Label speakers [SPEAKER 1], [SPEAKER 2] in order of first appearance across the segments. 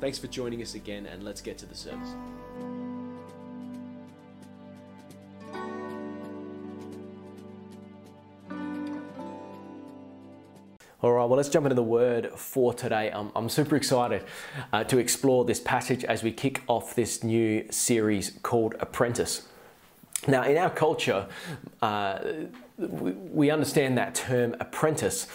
[SPEAKER 1] Thanks for joining us again, and let's get to the service. All right, well, let's jump into the word for today. I'm, I'm super excited uh, to explore this passage as we kick off this new series called Apprentice. Now, in our culture, uh, we, we understand that term apprentice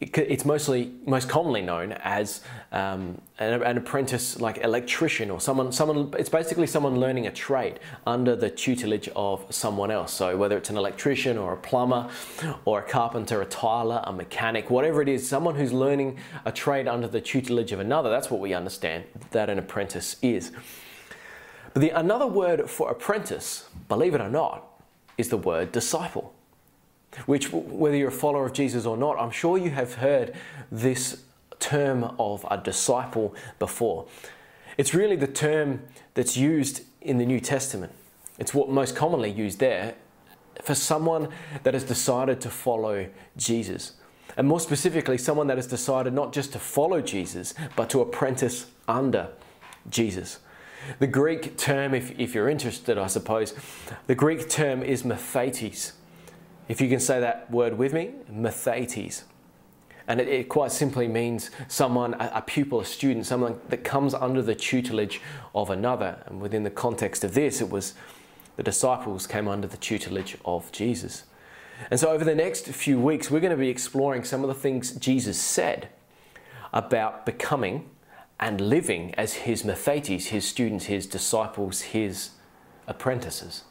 [SPEAKER 1] it's mostly most commonly known as um, an, an, apprentice like electrician or someone someone it's basically someone learning a trade under the tutelage of someone else. So whether it's an electrician or a plumber or a carpenter a tiler a mechanic whatever it is someone who's learning a trade under the tutelage of another that's what we understand that an apprentice is. But the another word for apprentice believe it or not is the word disciple which, whether you're a follower of Jesus or not, I'm sure you have heard this term of a disciple before. It's really the term that's used in the New Testament. It's what most commonly used there for someone that has decided to follow Jesus. And more specifically, someone that has decided not just to follow Jesus, but to apprentice under Jesus. The Greek term, if, if you're interested, I suppose, the Greek term is mathetes if you can say that word with me, mathetes. And it, it, quite simply means someone, a, a, pupil, a student, someone that comes under the tutelage of another. And within the context of this, it was the disciples came under the tutelage of Jesus. And so, over the next few weeks, we're going to be exploring some of the things Jesus said about becoming and living as his mathetes, his students, his disciples, his apprentices.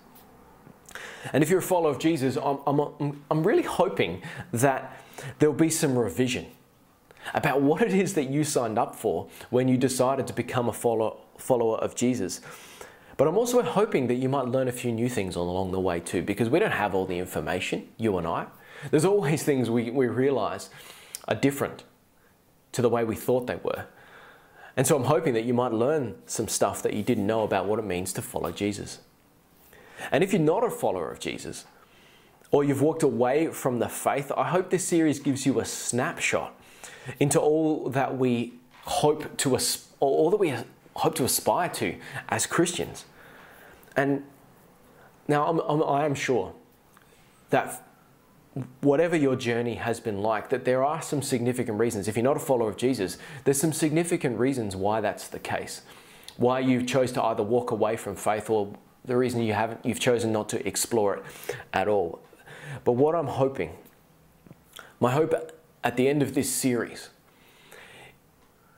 [SPEAKER 1] And if you're a follower of Jesus, I'm, I'm, I'm really hoping that there'll be some revision about what it is that you signed up for when you decided to become a follower, follower of Jesus. But I'm also hoping that you might learn a few new things along the way too, because we don't have all the information, you and I. There's always things we, we realize are different to the way we thought they were. And so I'm hoping that you might learn some stuff that you didn't know about what it means to follow Jesus. And if you're not a follower of Jesus, or you've walked away from the faith, I hope this series gives you a snapshot into all that we hope to all that we hope to aspire to as Christians. And now I'm, I'm, I am sure that whatever your journey has been like, that there are some significant reasons. If you're not a follower of Jesus, there's some significant reasons why that's the case. Why you chose to either walk away from faith or the reason you haven't you've chosen not to explore it at all. But what I'm hoping, my hope at the end of this series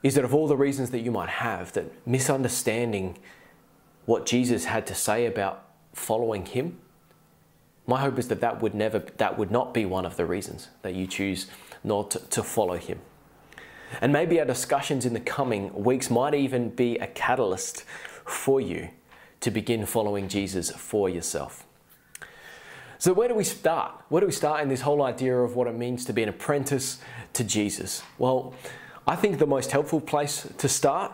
[SPEAKER 1] is that of all the reasons that you might have that misunderstanding what Jesus had to say about following him my hope is that that would never that would not be one of the reasons that you choose not to, follow him and maybe our discussions in the coming weeks might even be a catalyst for you to begin following Jesus for yourself. So, where do we start? Where do we start in this whole idea of what it means to be an apprentice to Jesus? Well, I think the most helpful place to start,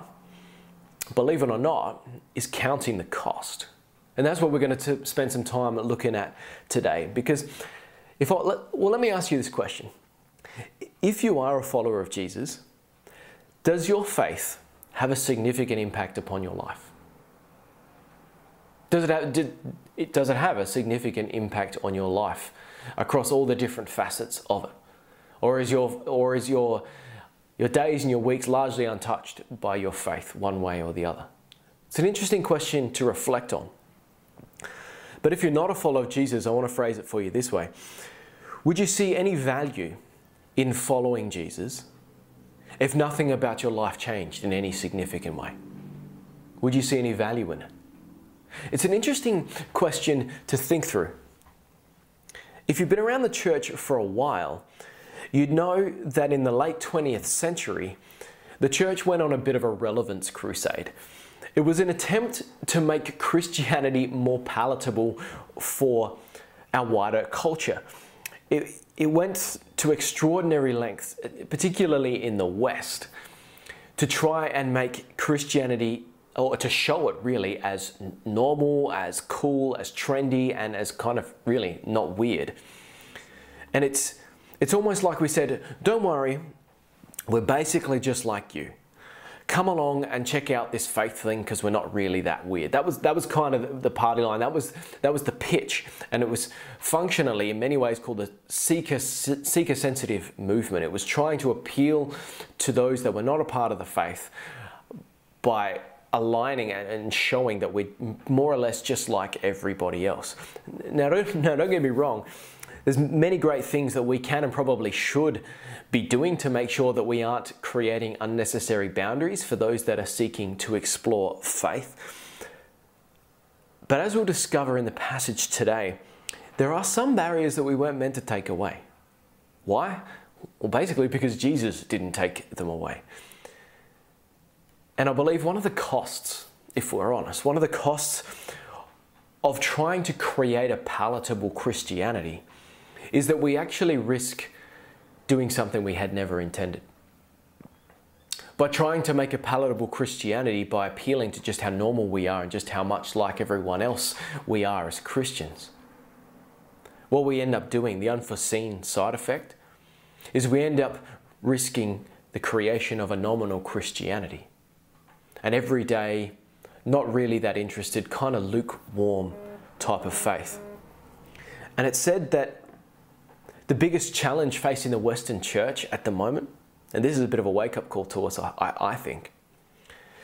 [SPEAKER 1] believe it or not, is counting the cost. And that's what we're going to spend some time looking at today. Because if I, well, let me ask you this question. If you are a follower of Jesus, does your faith have a significant impact upon your life? Does it, have, did, it, does it have a significant impact on your life across all the different facets of it? Or is your, or is your, your days and your weeks largely untouched by your faith, one way or the other? It's an interesting question to reflect on. But if you're not a follower of Jesus, I want to phrase it for you this way Would you see any value in following Jesus if nothing about your life changed in any significant way? Would you see any value in it? It's an interesting question to think through. If you've been around the church for a while, you'd know that in the late 20th century, the church went on a bit of a relevance crusade. It was an attempt to make Christianity more palatable for our wider culture. It, it went to extraordinary lengths, particularly in the West, to try and make Christianity, or to show it really as normal, as cool, as trendy, and as kind of really not weird. And it's, it's almost like we said, don't worry, we're basically just like you come along and check out this faith thing because we're not really that weird. That was that was kind of the party line. That was that was the pitch, and it was functionally in many ways called the seeker seeker sensitive movement. It was trying to appeal to those that were not a part of the faith by aligning and showing that we're more or less just like everybody else. Now, don't, now don't get me wrong. There's many great things that we can and probably should be doing to make sure that we aren't creating unnecessary boundaries for those that are seeking to explore faith. But as we'll discover in the passage today, there are some barriers that we weren't meant to take away. Why? Well, basically because Jesus didn't take them away. And I believe one of the costs, if we're honest, one of the costs of trying to create a palatable Christianity is that we actually risk doing something we had never intended. By trying to make a palatable Christianity by appealing to just how normal we are and just how much like everyone else we are as Christians. What we end up doing, the unforeseen side effect, is we end up risking the creation of a nominal Christianity. An everyday, not really that interested, kind of lukewarm type of faith. And it's said that the biggest challenge facing the Western church at the moment, and this is a bit of a wake up call to us, I, I, think.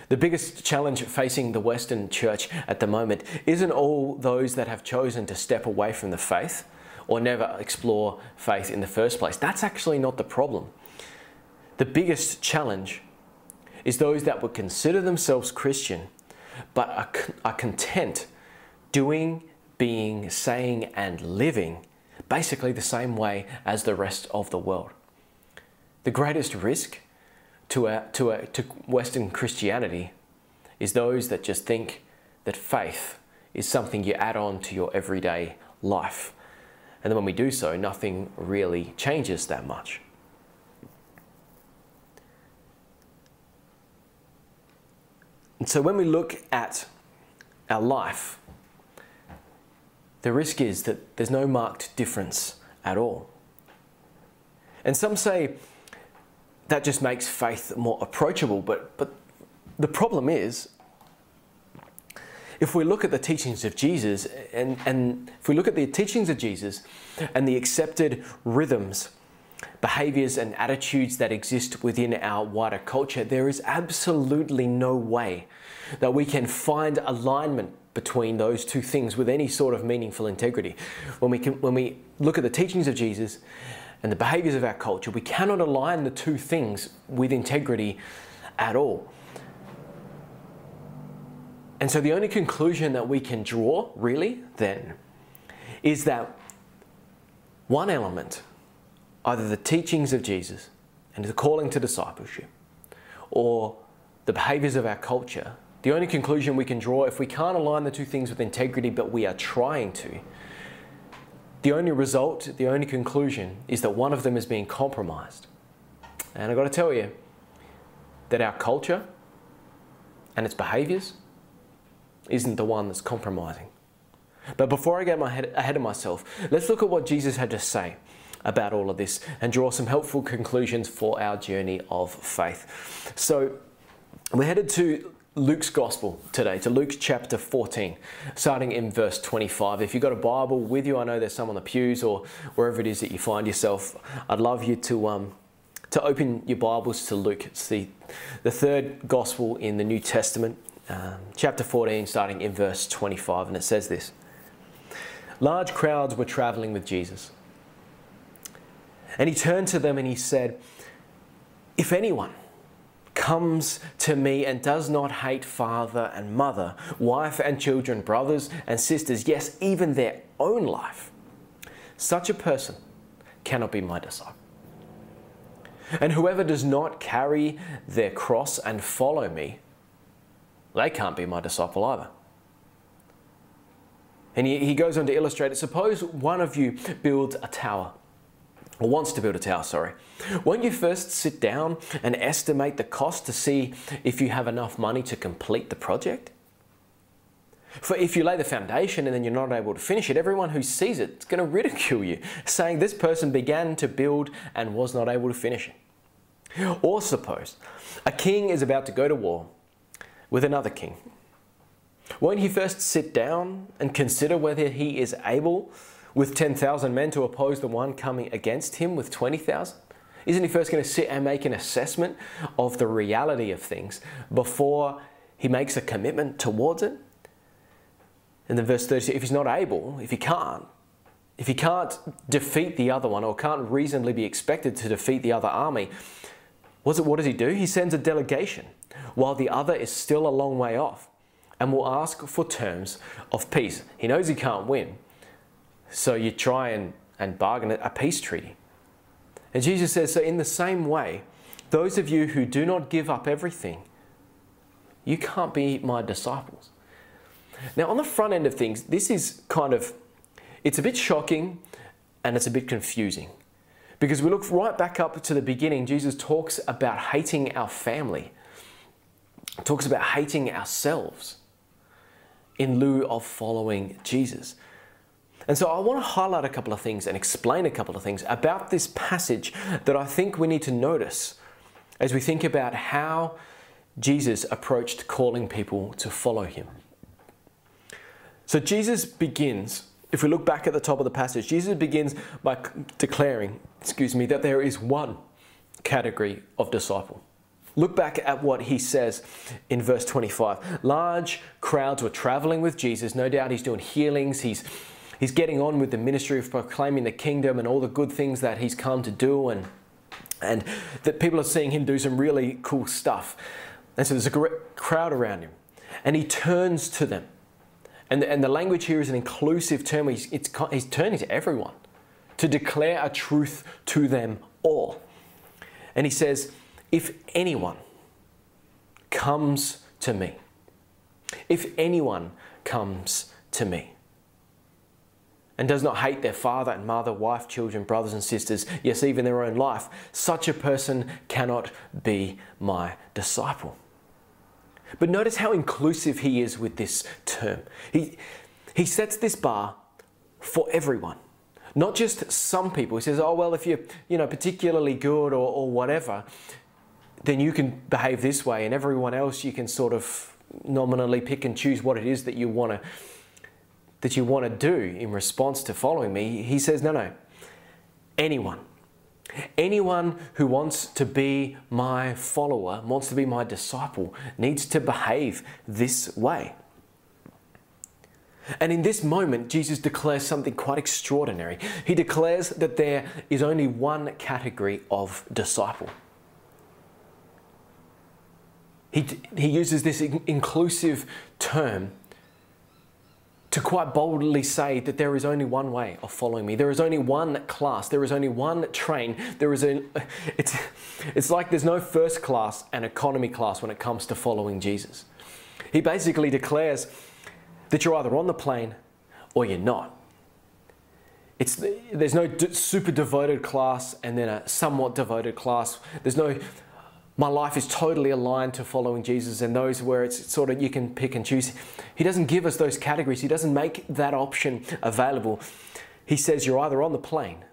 [SPEAKER 1] The biggest challenge facing the Western church at the moment isn't all those that have chosen to step away from the faith or never explore faith in the first place. That's actually not the problem. The biggest challenge is those that would consider themselves Christian but are, are content doing, being, saying, and living basically the same way as the rest of the world. The greatest risk to, a, to, a, to Western Christianity is those that just think that faith is something you add on to your everyday life. And then when we do so, nothing really changes that much. And so when we look at our life, the risk is that there's no marked difference at all. And some say that just makes faith more approachable, but, but the problem is, if we look at the teachings of Jesus, and, and if we look at the teachings of Jesus and the accepted rhythms, behaviors, and attitudes that exist within our wider culture, there is absolutely no way that we can find alignment between those two things with any sort of meaningful integrity. When we, can, when we look at the teachings of Jesus and the behaviors of our culture, we cannot align the two things with integrity at all. And so the only conclusion that we can draw, really, then, is that one element, either the teachings of Jesus and the calling to discipleship, or the behaviors of our culture, the only conclusion we can draw, if we can't align the two things with integrity, but we are trying to, the only result, the only conclusion is that one of them is being compromised. And I've got to tell you that our culture and its behaviors isn't the one that's compromising. But before I get my head ahead of myself, let's look at what Jesus had to say about all of this and draw some helpful conclusions for our journey of faith. So, we're headed to Luke's Gospel today, to Luke chapter 14, starting in verse 25. If you've got a Bible with you, I know there's some on the pews or wherever it is that you find yourself. I'd love you to, um, to open your Bibles to Luke. It's the, the third Gospel in the New Testament, um, chapter 14, starting in verse 25, and it says this Large crowds were traveling with Jesus. And he turned to them and he said, If anyone comes to me and does not hate father and mother, wife and children, brothers and sisters, yes, even their own life, such a person cannot be my disciple. And whoever does not carry their cross and follow me, they can't be my disciple either. And he, goes on to illustrate it. Suppose one of you builds a tower, or wants to build a tower, sorry. Won't you first sit down and estimate the cost to see if you have enough money to complete the project? For if you lay the foundation and then you're not able to finish it, everyone who sees it is going to ridicule you, saying this person began to build and was not able to finish it. Or suppose a king is about to go to war with another king. Won't he first sit down and consider whether he is able with 10,000 men to oppose the one coming against him with 20,000? Isn't he first going to sit and make an assessment of the reality of things before he makes a commitment towards it? And then verse 30, if he's not able, if he can't, if he can't defeat the other one or can't reasonably be expected to defeat the other army, what does he do? He sends a delegation while the other is still a long way off and will ask for terms of peace. He knows he can't win, so you try and, and bargain a peace treaty. And Jesus says, So, in the same way, those of you who do not give up everything, you can't be my disciples. Now, on the front end of things, this is kind of, it's a bit shocking and it's a bit confusing. Because we look right back up to the beginning, Jesus talks about hating our family, talks about hating ourselves in lieu of following Jesus. And so I want to highlight a couple of things and explain a couple of things about this passage that I think we need to notice as we think about how Jesus approached calling people to follow him. So Jesus begins, if we look back at the top of the passage, Jesus begins by declaring, excuse me, that there is one category of disciple. Look back at what he says in verse 25. Large crowds were traveling with Jesus. No doubt he's doing healings. He's, he's getting on with the ministry of proclaiming the kingdom and all the good things that he's come to do. And, and that people are seeing him do some really cool stuff. And so there's a great crowd around him. And he turns to them and the, and the language here is an inclusive term. He's, he's turning to everyone to declare a truth to them all. And he says, If anyone comes to me, if anyone comes to me, and does not hate their father and mother, wife, children, brothers and sisters, yes, even their own life, such a person cannot be my disciple. But notice how inclusive he is with this term. He, he sets this bar for everyone, not just some people. He says, oh, well, if you're you know, particularly good or, or whatever, then you can behave this way, and everyone else you can sort of nominally pick and choose what it is that you want to that you want to do in response to following me. He says, no, no. Anyone Anyone who wants to be my follower, wants to be my disciple, needs to behave this way. And in this moment, Jesus declares something quite extraordinary. He declares that there is only one category of disciple. He, he uses this inclusive term to quite boldly say that there is only one way of following me. There is only one class. There is only one train. There is a, it's, it's like there's no first class and economy class when it comes to following Jesus. He basically declares that you're either on the plane or you're not. It's, there's no super devoted class and then a somewhat devoted class. There's no my life is totally aligned to following Jesus and those where it's sort of you can pick and choose. He doesn't give us those categories. He doesn't make that option available. He says you're either on the plane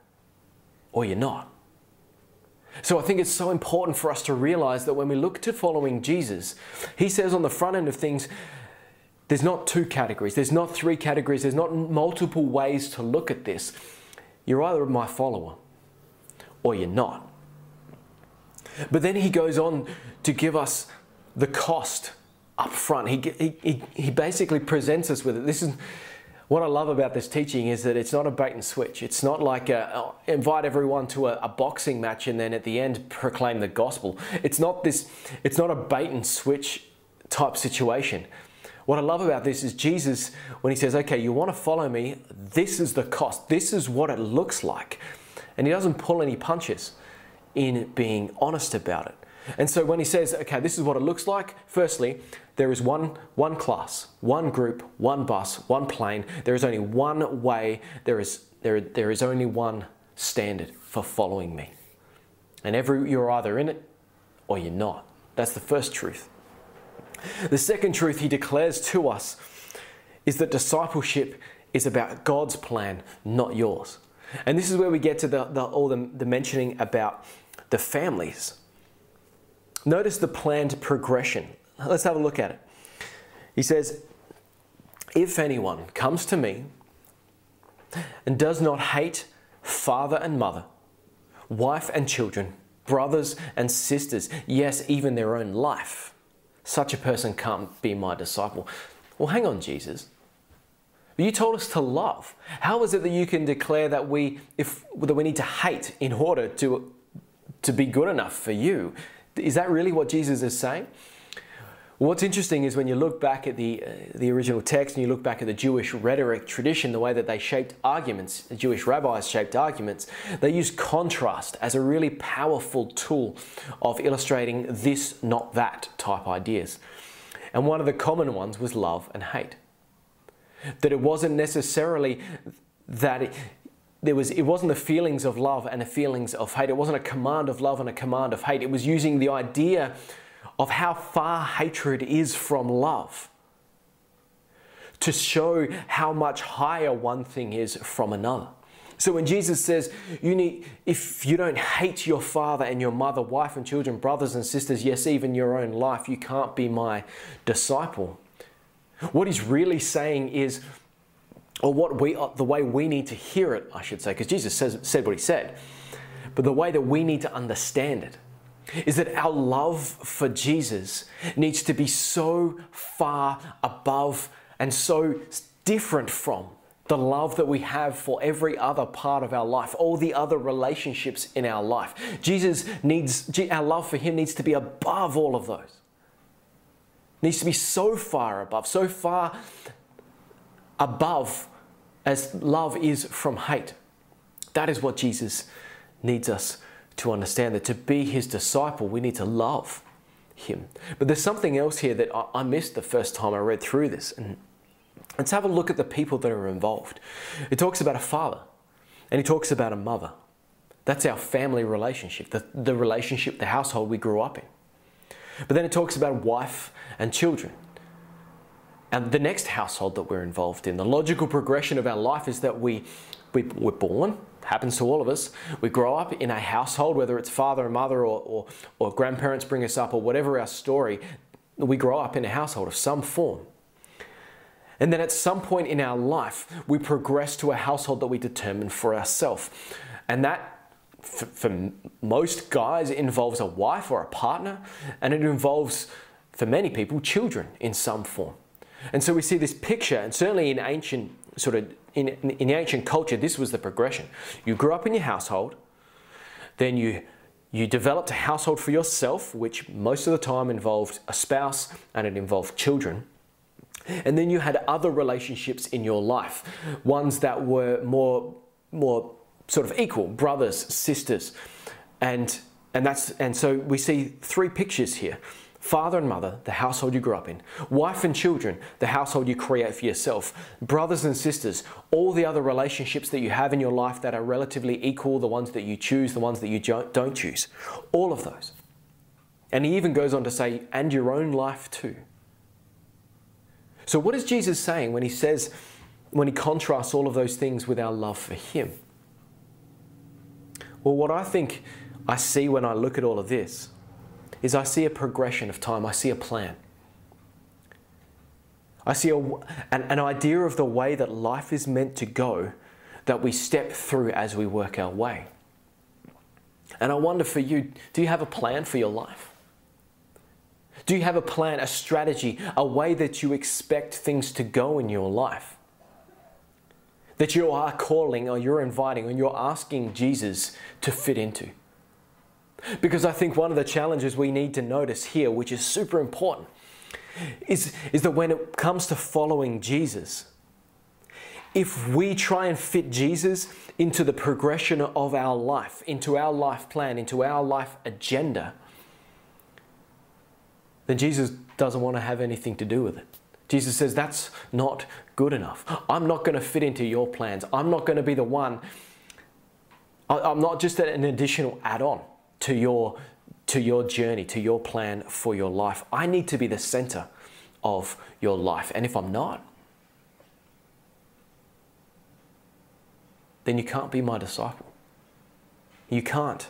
[SPEAKER 1] or you're not. So I think it's so important for us to realize that when we look to following Jesus, he says on the front end of things, there's not two categories, there's not three categories, there's not multiple ways to look at this. You're either my follower or you're not. But then he goes on to give us the cost up front. He, he, he basically presents us with it. This is what I love about this teaching is that it's not a bait and switch. It's not like a, oh, invite everyone to a, a, boxing match and then at the end proclaim the gospel. It's not this. It's not a bait and switch type situation. What I love about this is Jesus when he says, "Okay, you want to follow me? This is the cost. This is what it looks like," and he doesn't pull any punches in being honest about it. And so when he says, okay, this is what it looks like, firstly, there is one, one class, one group, one bus, one plane. There is only one way, there is, there, there is only one standard for following me. And every, you're either in it or you're not. That's the first truth. The second truth he declares to us is that discipleship is about God's plan, not yours. And this is where we get to the, the, all the, the mentioning about the families. Notice the planned progression. Let's have a look at it. He says, If anyone comes to me and does not hate father and mother, wife and children, brothers and sisters, yes, even their own life, such a person can't be my disciple. Well, hang on, Jesus. You told us to love. How is it that you can declare that we, if, that we need to hate in order to, to be good enough for you? Is that really what Jesus is saying? What's interesting is when you look back at the, uh, the original text and you look back at the Jewish rhetoric tradition, the way that they shaped arguments, the Jewish rabbis shaped arguments, they used contrast as a really powerful tool of illustrating this, not that type ideas. And one of the common ones was love and hate. That it wasn't necessarily that it, there was it wasn't the feelings of love and the feelings of hate. It wasn't a command of love and a command of hate. It was using the idea of how far hatred is from love to show how much higher one thing is from another. So when Jesus says, you need, if you don't hate your father and your mother, wife and children, brothers and sisters, yes, even your own life, you can't be my disciple. What he's really saying is, or what we, uh, the way we need to hear it, I should say, because Jesus says, said what he said, but the way that we need to understand it is that our love for Jesus needs to be so far above and so different from the love that we have for every other part of our life, all the other relationships in our life. Jesus needs, our love for Him needs to be above all of those. needs to be so far above, so far above as love is from hate. That is what Jesus needs us to understand that to be his disciple, we need to love him. But there's something else here that I missed the first time I read through this. And let's have a look at the people that are involved. It talks about a father and he talks about a mother. That's our family relationship, the, the relationship, the household we grew up in. But then it talks about wife and children. And the next household that we're involved in, the logical progression of our life is that we, we, we're born, happens to all of us. We grow up in a household, whether it's father and mother or, or, or grandparents bring us up or whatever our story, we grow up in a household of some form. And then at some point in our life, we progress to a household that we determine for ourselves. And that, for, for, most guys, involves a wife or a partner, and it involves, for many people, children in some form. And so we see this picture, and certainly in ancient sort of in, in ancient culture, this was the progression. You grew up in your household, then you you developed a household for yourself, which most of the time involved a spouse and it involved children. And then you had other relationships in your life, ones that were more more sort of equal, brothers, sisters. And and that's and so we see three pictures here father and mother, the household you grew up in, wife and children, the household you create for yourself, brothers and sisters, all the other relationships that you have in your life that are relatively equal, the ones that you choose, the ones that you don't choose, all of those. And he even goes on to say, and your own life too. So, what is Jesus saying when he says, when he contrasts all of those things with our love for him? Well, what I think I see when I look at all of this is I see a progression of time, I see a plan. I see a, an, an idea of the way that life is meant to go that we step through as we work our way. And I wonder for you, do you have a plan for your life? Do you have a plan, a strategy, a way that you expect things to go in your life? That you are calling or you're inviting or you're asking Jesus to fit into? Because I think one of the challenges we need to notice here, which is super important, is, is that when it comes to following Jesus, if we try and fit Jesus into the progression of our life, into our life plan, into our life agenda, then Jesus doesn't want to have anything to do with it. Jesus says, That's not good enough. I'm not going to fit into your plans. I'm not going to be the one. I'm not just an additional add on to your, to your journey, to your plan for your life. I need to be the center of your life. And if I'm not, then you can't be my disciple. You can't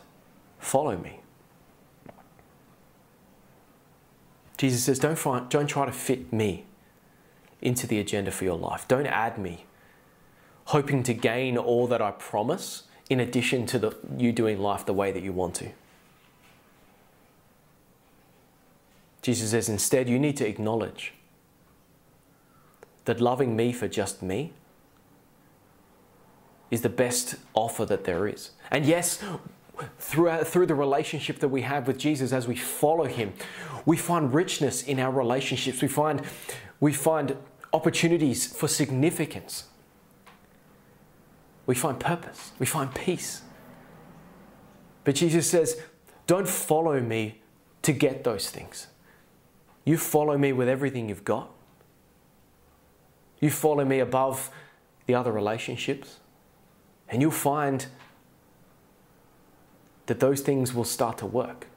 [SPEAKER 1] follow me. Jesus says, don't, find, don't try to fit me into the agenda for your life. Don't add me, hoping to gain all that I promise in addition to the, you doing life the way that you want to. Jesus says, instead, you need to acknowledge that loving me for just me is the best offer that there is. And yes, through, through the relationship that we have with Jesus as we follow him, we find richness in our relationships. We find, we find opportunities for significance. We find purpose. We find peace. But Jesus says, don't follow me to get those things. You follow me with everything you've got. You follow me above the other relationships. And you'll find that those things will start to work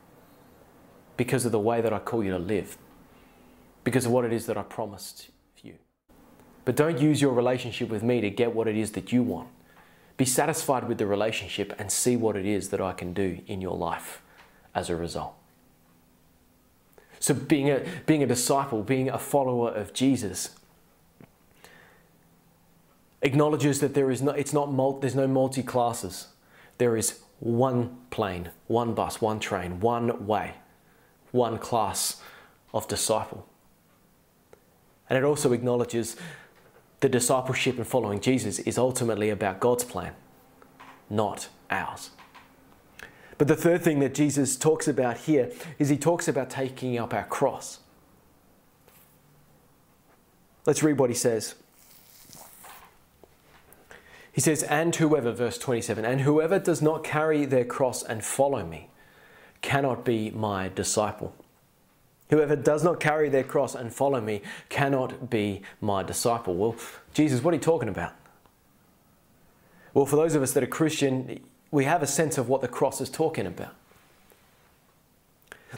[SPEAKER 1] because of the way that I call you to live, because of what it is that I promised you. But don't use your relationship with me to get what it is that you want. Be satisfied with the relationship and see what it is that I can do in your life as a result. So, being a, being a disciple, being a follower of Jesus, acknowledges that there is no, it's not there's no multi classes. There is one plane, one bus, one train, one way, one class of disciple. And it also acknowledges the discipleship and following Jesus is ultimately about God's plan, not ours. But the third thing that Jesus talks about here is he talks about taking up our cross. Let's read what he says. He says, And whoever, verse 27, and whoever does not carry their cross and follow me cannot be my disciple. Whoever does not carry their cross and follow me cannot be my disciple. Well, Jesus, what are you talking about? Well, for those of us that are Christian, we have a sense of what the cross is talking about.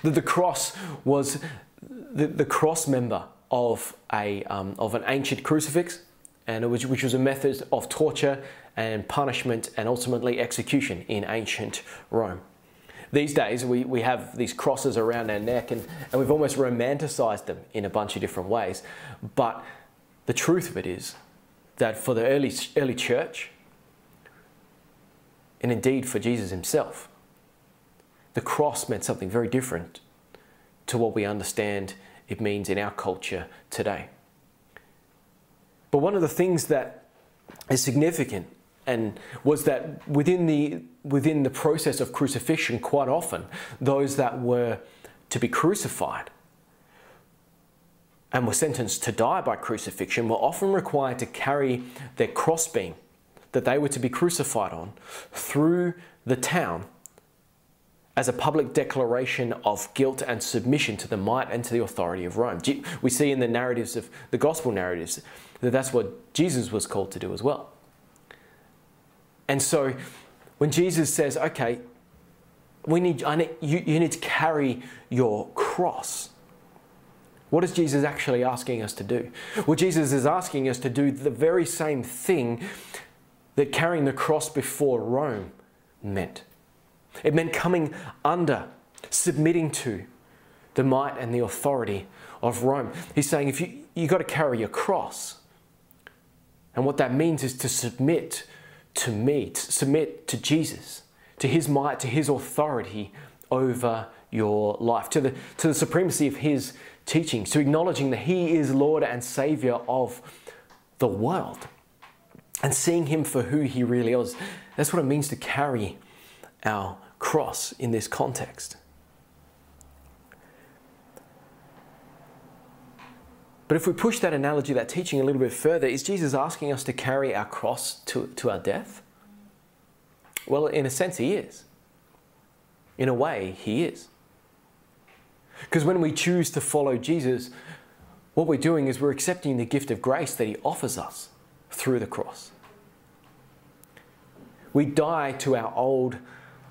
[SPEAKER 1] That the cross was the, the cross member of, a, um, of an ancient crucifix and was, which was a method of torture and punishment and ultimately execution in ancient Rome. These days, we, we have these crosses around our neck and, and we've almost romanticized them in a bunch of different ways. But the truth of it is that for the early, early church, and indeed for Jesus himself, the cross meant something very different to what we understand it means in our culture today. But one of the things that is significant and was that within the within the process of crucifixion, quite often those that were to be crucified and were sentenced to die by crucifixion were often required to carry their crossbeam that they were to be crucified on through the town as a public declaration of guilt and submission to the might and to the authority of Rome. We see in the narratives of the gospel narratives that that's what Jesus was called to do as well. And so when Jesus says, okay, we need, I need you, you need to carry your cross. What is Jesus actually asking us to do? Well, Jesus is asking us to do the very same thing that carrying the cross before Rome meant. It meant coming under, submitting to the might and the authority of Rome. He's saying if you you got to carry your cross. And what that means is to submit to me, to submit to Jesus, to his might, to his authority over your life, to the, to the supremacy of his teachings, to acknowledging that he is Lord and Savior of the world and seeing him for who he really is. That's what it means to carry our cross in this context. But if we push that analogy, that teaching a little bit further, is Jesus asking us to carry our cross to, to our death? Well, in a sense, he is. In a way, he is. Because when we choose to follow Jesus, what we're doing is we're accepting the gift of grace that he offers us through the cross. We die to our old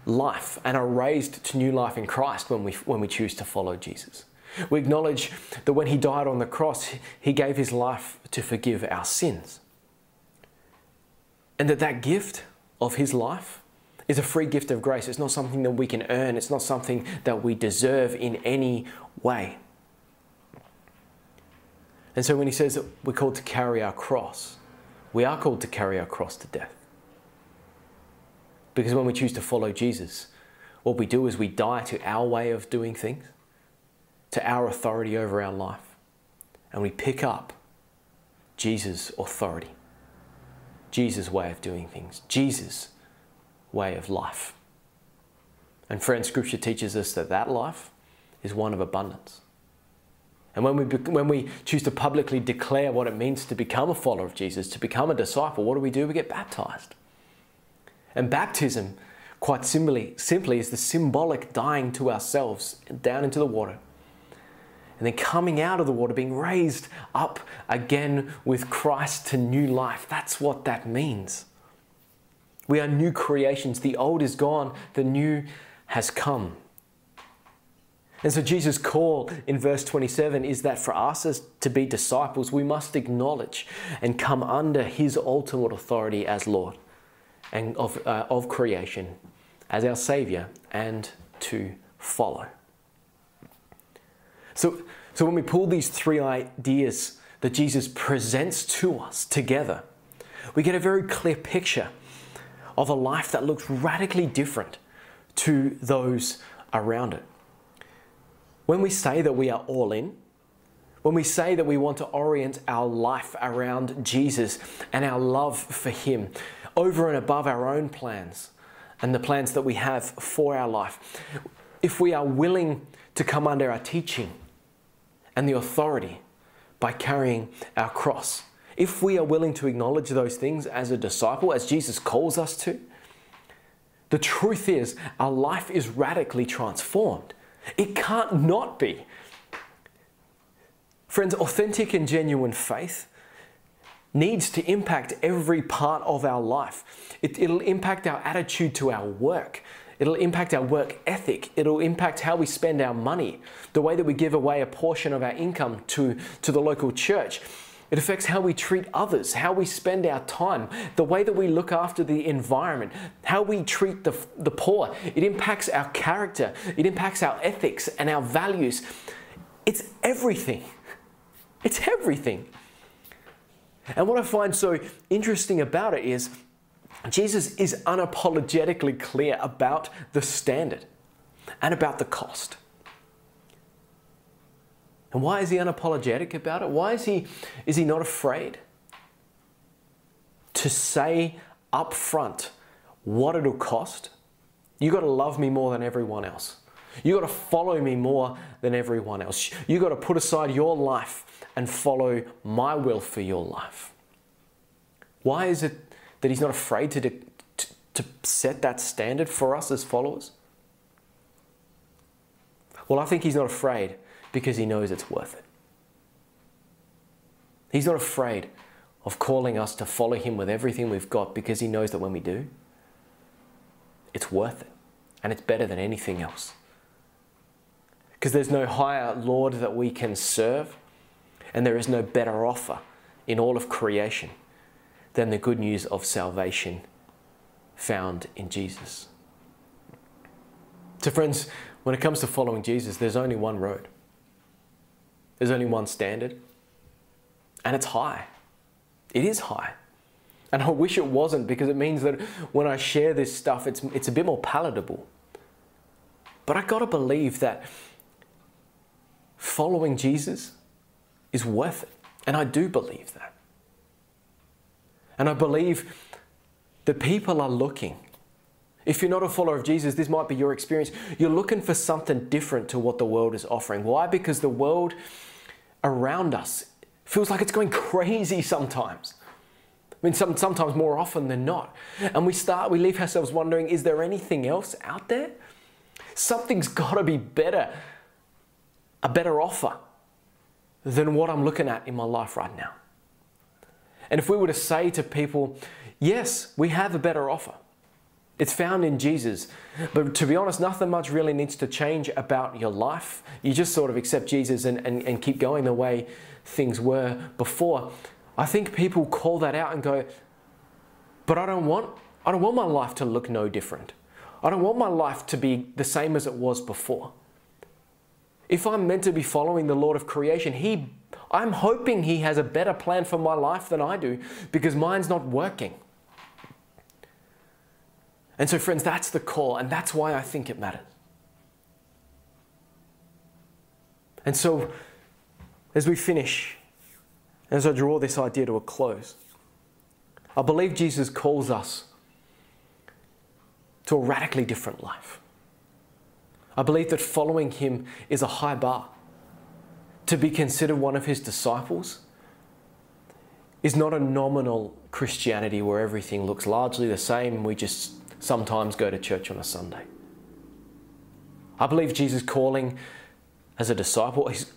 [SPEAKER 1] life and are raised to new life in Christ when we, when we choose to follow Jesus. We acknowledge that when he died on the cross, he gave his life to forgive our sins. And that that gift of his life is a free gift of grace. It's not something that we can earn, it's not something that we deserve in any way. And so when he says that we're called to carry our cross, we are called to carry our cross to death. Because when we choose to follow Jesus, what we do is we die to our way of doing things, to our authority over our life, and we pick up Jesus' authority, Jesus' way of doing things, Jesus' way of life. And friends, Scripture teaches us that that life is one of abundance. And when we, when we choose to publicly declare what it means to become a follower of Jesus, to become a disciple, what do we do? We get baptized. And baptism, quite simply, simply is the symbolic dying to ourselves down into the water. And then coming out of the water, being raised up again with Christ to new life. That's what that means. We are new creations. The old is gone, the new has come. And so Jesus' call in verse 27 is that for us as to be disciples, we must acknowledge and come under his ultimate authority as Lord and of, uh, of creation, as our Savior, and to follow. So, so when we pull these three ideas that Jesus presents to us together, we get a very clear picture of a life that looks radically different to those around it. When we say that we are all in, when we say that we want to orient our life around Jesus and our love for Him over and above our own plans and the plans that we have for our life, if we are willing to come under our teaching and the authority by carrying our cross, if we are willing to acknowledge those things as a disciple, as Jesus calls us to, the truth is our life is radically transformed. It can't not be. Friends, authentic and genuine faith needs to impact every part of our life. It, will impact our attitude to our work. It'll impact our work ethic. It'll impact how we spend our money, the way that we give away a portion of our income to, to the local church. It affects how we treat others, how we spend our time, the way that we look after the environment, how we treat the, the poor. It impacts our character, it impacts our ethics and our values. It's everything. It's everything. And what I find so interesting about it is Jesus is unapologetically clear about the standard and about the cost. And why is he unapologetic about it? Why is he, is he not afraid to say up front what it'll cost? You got to love me more than everyone else. You got to follow me more than everyone else. You got to put aside your life and follow my will for your life. Why is it that he's not afraid to, to, to set that standard for us as followers? Well, I think he's not afraid because he knows it's worth it. He's not afraid of calling us to follow him with everything we've got because he knows that when we do, it's worth it and it's better than anything else. Because there's no higher Lord that we can serve, and there is no better offer in all of creation than the good news of salvation found in Jesus. So, friends, when it comes to following Jesus, there's only one road. There's only one standard, and it's high. It is high. And I wish it wasn't because it means that when I share this stuff, it's, it's a bit more palatable. But I gotta believe that following Jesus is worth it. And I do believe that. And I believe that people are looking. If you're not a follower of Jesus, this might be your experience. You're looking for something different to what the world is offering. Why? Because the world around us Feels like it's going crazy sometimes. I mean, some, sometimes more often than not. And we start, we leave ourselves wondering is there anything else out there? Something's got to be better, a better offer than what I'm looking at in my life right now. And if we were to say to people, yes, we have a better offer, it's found in Jesus. But to be honest, nothing much really needs to change about your life. You just sort of accept Jesus and, and, and keep going the way things were before. I think people call that out and go, but I don't want I don't want my life to look no different. I don't want my life to be the same as it was before. If I'm meant to be following the Lord of creation, he I'm hoping he has a better plan for my life than I do because mine's not working. And so, friends, that's the call, and that's why I think it matters. And so, as we finish, as I draw this idea to a close, I believe Jesus calls us to a radically different life. I believe that following him is a high bar. To be considered one of his disciples is not a nominal Christianity where everything looks largely the same. We just sometimes go to church on a Sunday. I believe Jesus' calling as a disciple, his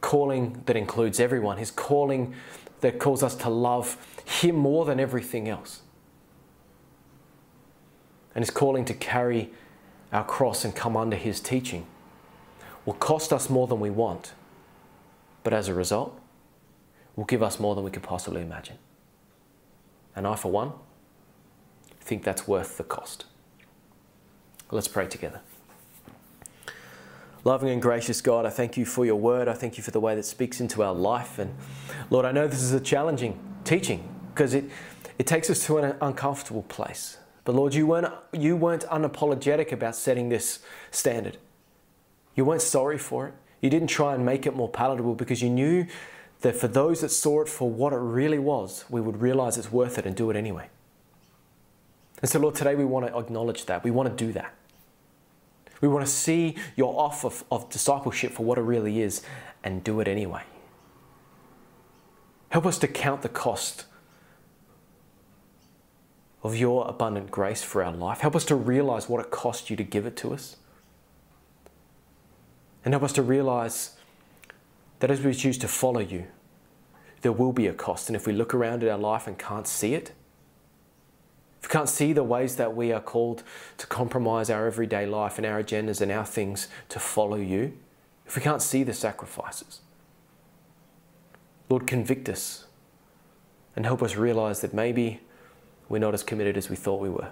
[SPEAKER 1] calling that includes everyone, his calling that calls us to love him more than everything else. And his calling to carry our cross and come under his teaching will cost us more than we want, but as a result, will give us more than we could possibly imagine. And I, for one, think that's worth the cost. Let's pray together. Loving and gracious God, I thank you for your word. I thank you for the way that speaks into our life. And Lord, I know this is a challenging teaching because it, it takes us to an uncomfortable place. But Lord, you weren't, you weren't unapologetic about setting this standard. You weren't sorry for it. You didn't try and make it more palatable because you knew that for those that saw it for what it really was, we would realize it's worth it and do it anyway. And so, Lord, today we want to acknowledge that. We want to do that. We want to see your offer of, discipleship for what it really is and do it anyway. Help us to count the cost of your abundant grace for our life. Help us to realize what it cost you to give it to us. And help us to realize that as we choose to follow you, there will be a cost. And if we look around at our life and can't see it, if we can't see the ways that we are called to compromise our everyday life and our agendas and our things to follow you, if we can't see the sacrifices, Lord, convict us and help us realize that maybe we're not as committed as we thought we were.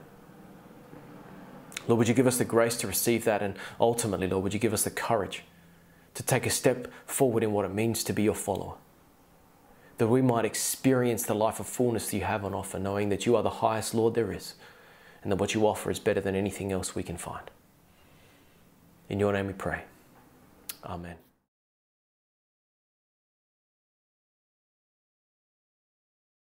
[SPEAKER 1] Lord, would you give us the grace to receive that? And ultimately, Lord, would you give us the courage to take a step forward in what it means to be your follower? that we might experience the life of fullness that you have on offer, knowing that you are the highest Lord there is, and that what you offer is better than anything else we can find. In your name we pray. Amen.